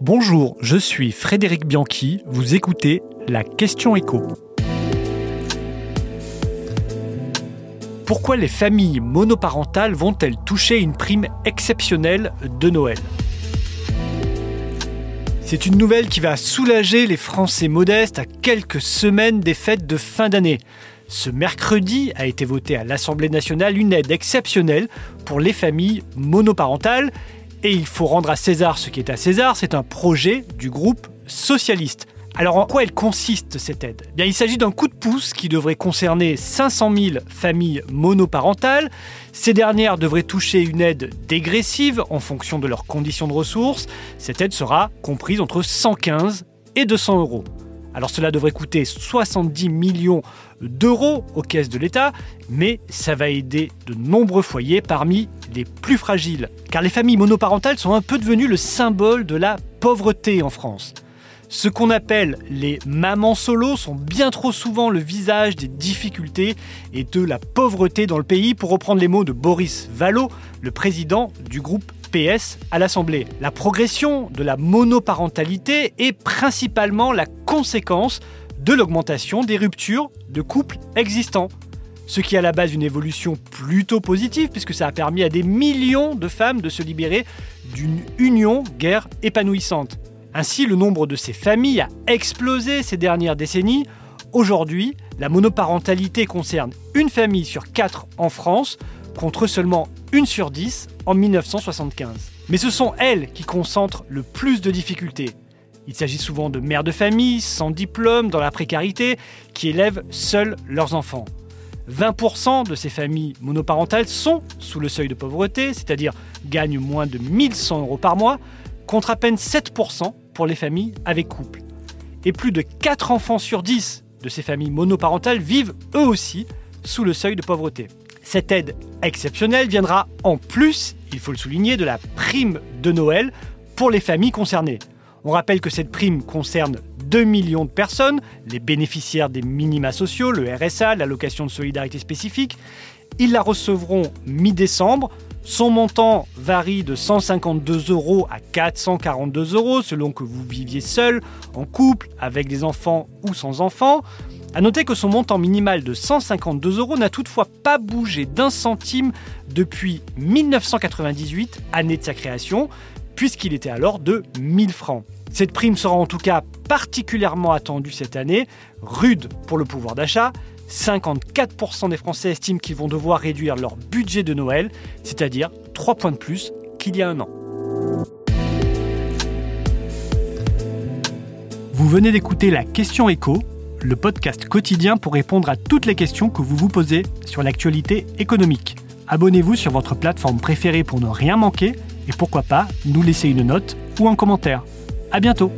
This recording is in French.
Bonjour, je suis Frédéric Bianchi, vous écoutez la question écho. Pourquoi les familles monoparentales vont-elles toucher une prime exceptionnelle de Noël? C'est une nouvelle qui va soulager les Français modestes à quelques semaines des fêtes de fin d'année. Ce mercredi a été voté à l'Assemblée nationale une aide exceptionnelle pour les familles monoparentales et il faut rendre à César ce qui est à César, c'est un projet du groupe socialiste. Alors en quoi elle consiste cette aide? Bien, Il s'agit d'un coup de pouce qui devrait concerner 500 000 familles monoparentales. Ces dernières devraient toucher une aide dégressive en fonction de leurs conditions de ressources. Cette aide sera comprise entre 115 et 200 euros. Alors cela devrait coûter 70 millions d'euros aux caisses de l'État, mais ça va aider de nombreux foyers parmi les plus fragiles. Car les familles monoparentales sont un peu devenues le symbole de la pauvreté en France. Ce qu'on appelle les mamans solo sont bien trop souvent le visage des difficultés et de la pauvreté dans le pays, pour reprendre les mots de Boris Vallot, le président du groupe PS à l'Assemblée. La progression de la monoparentalité est principalement la conséquence de l'augmentation des ruptures de couples existants. Ce qui est à la base une évolution plutôt positive puisque ça a permis à des millions de femmes de se libérer d'une union guerre épanouissante. Ainsi, le nombre de ces familles a explosé ces dernières décennies. Aujourd'hui, la monoparentalité concerne une famille sur quatre en France, contre seulement une sur dix en 1975. Mais ce sont elles qui concentrent le plus de difficultés. Il s'agit souvent de mères de famille, sans diplôme, dans la précarité, qui élèvent seuls leurs enfants. 20% de ces familles monoparentales sont sous le seuil de pauvreté, c'est-à-dire gagnent moins de 1100 euros par mois, contre à peine 7% pour les familles avec couple. Et plus de 4 enfants sur 10 de ces familles monoparentales vivent eux aussi sous le seuil de pauvreté. Cette aide exceptionnelle viendra en plus, il faut le souligner, de la prime de Noël pour les familles concernées. On rappelle que cette prime concerne 2 millions de personnes, les bénéficiaires des minima sociaux, le RSA, l'allocation de solidarité spécifique. Ils la recevront mi-décembre. Son montant varie de 152 euros à 442 euros selon que vous viviez seul, en couple, avec des enfants ou sans enfants. A noter que son montant minimal de 152 euros n'a toutefois pas bougé d'un centime depuis 1998, année de sa création, puisqu'il était alors de 1000 francs. Cette prime sera en tout cas particulièrement attendue cette année, rude pour le pouvoir d'achat. 54% des Français estiment qu'ils vont devoir réduire leur budget de Noël, c'est-à-dire 3 points de plus qu'il y a un an. Vous venez d'écouter la question écho le podcast quotidien pour répondre à toutes les questions que vous vous posez sur l'actualité économique. Abonnez-vous sur votre plateforme préférée pour ne rien manquer et pourquoi pas nous laisser une note ou un commentaire. À bientôt!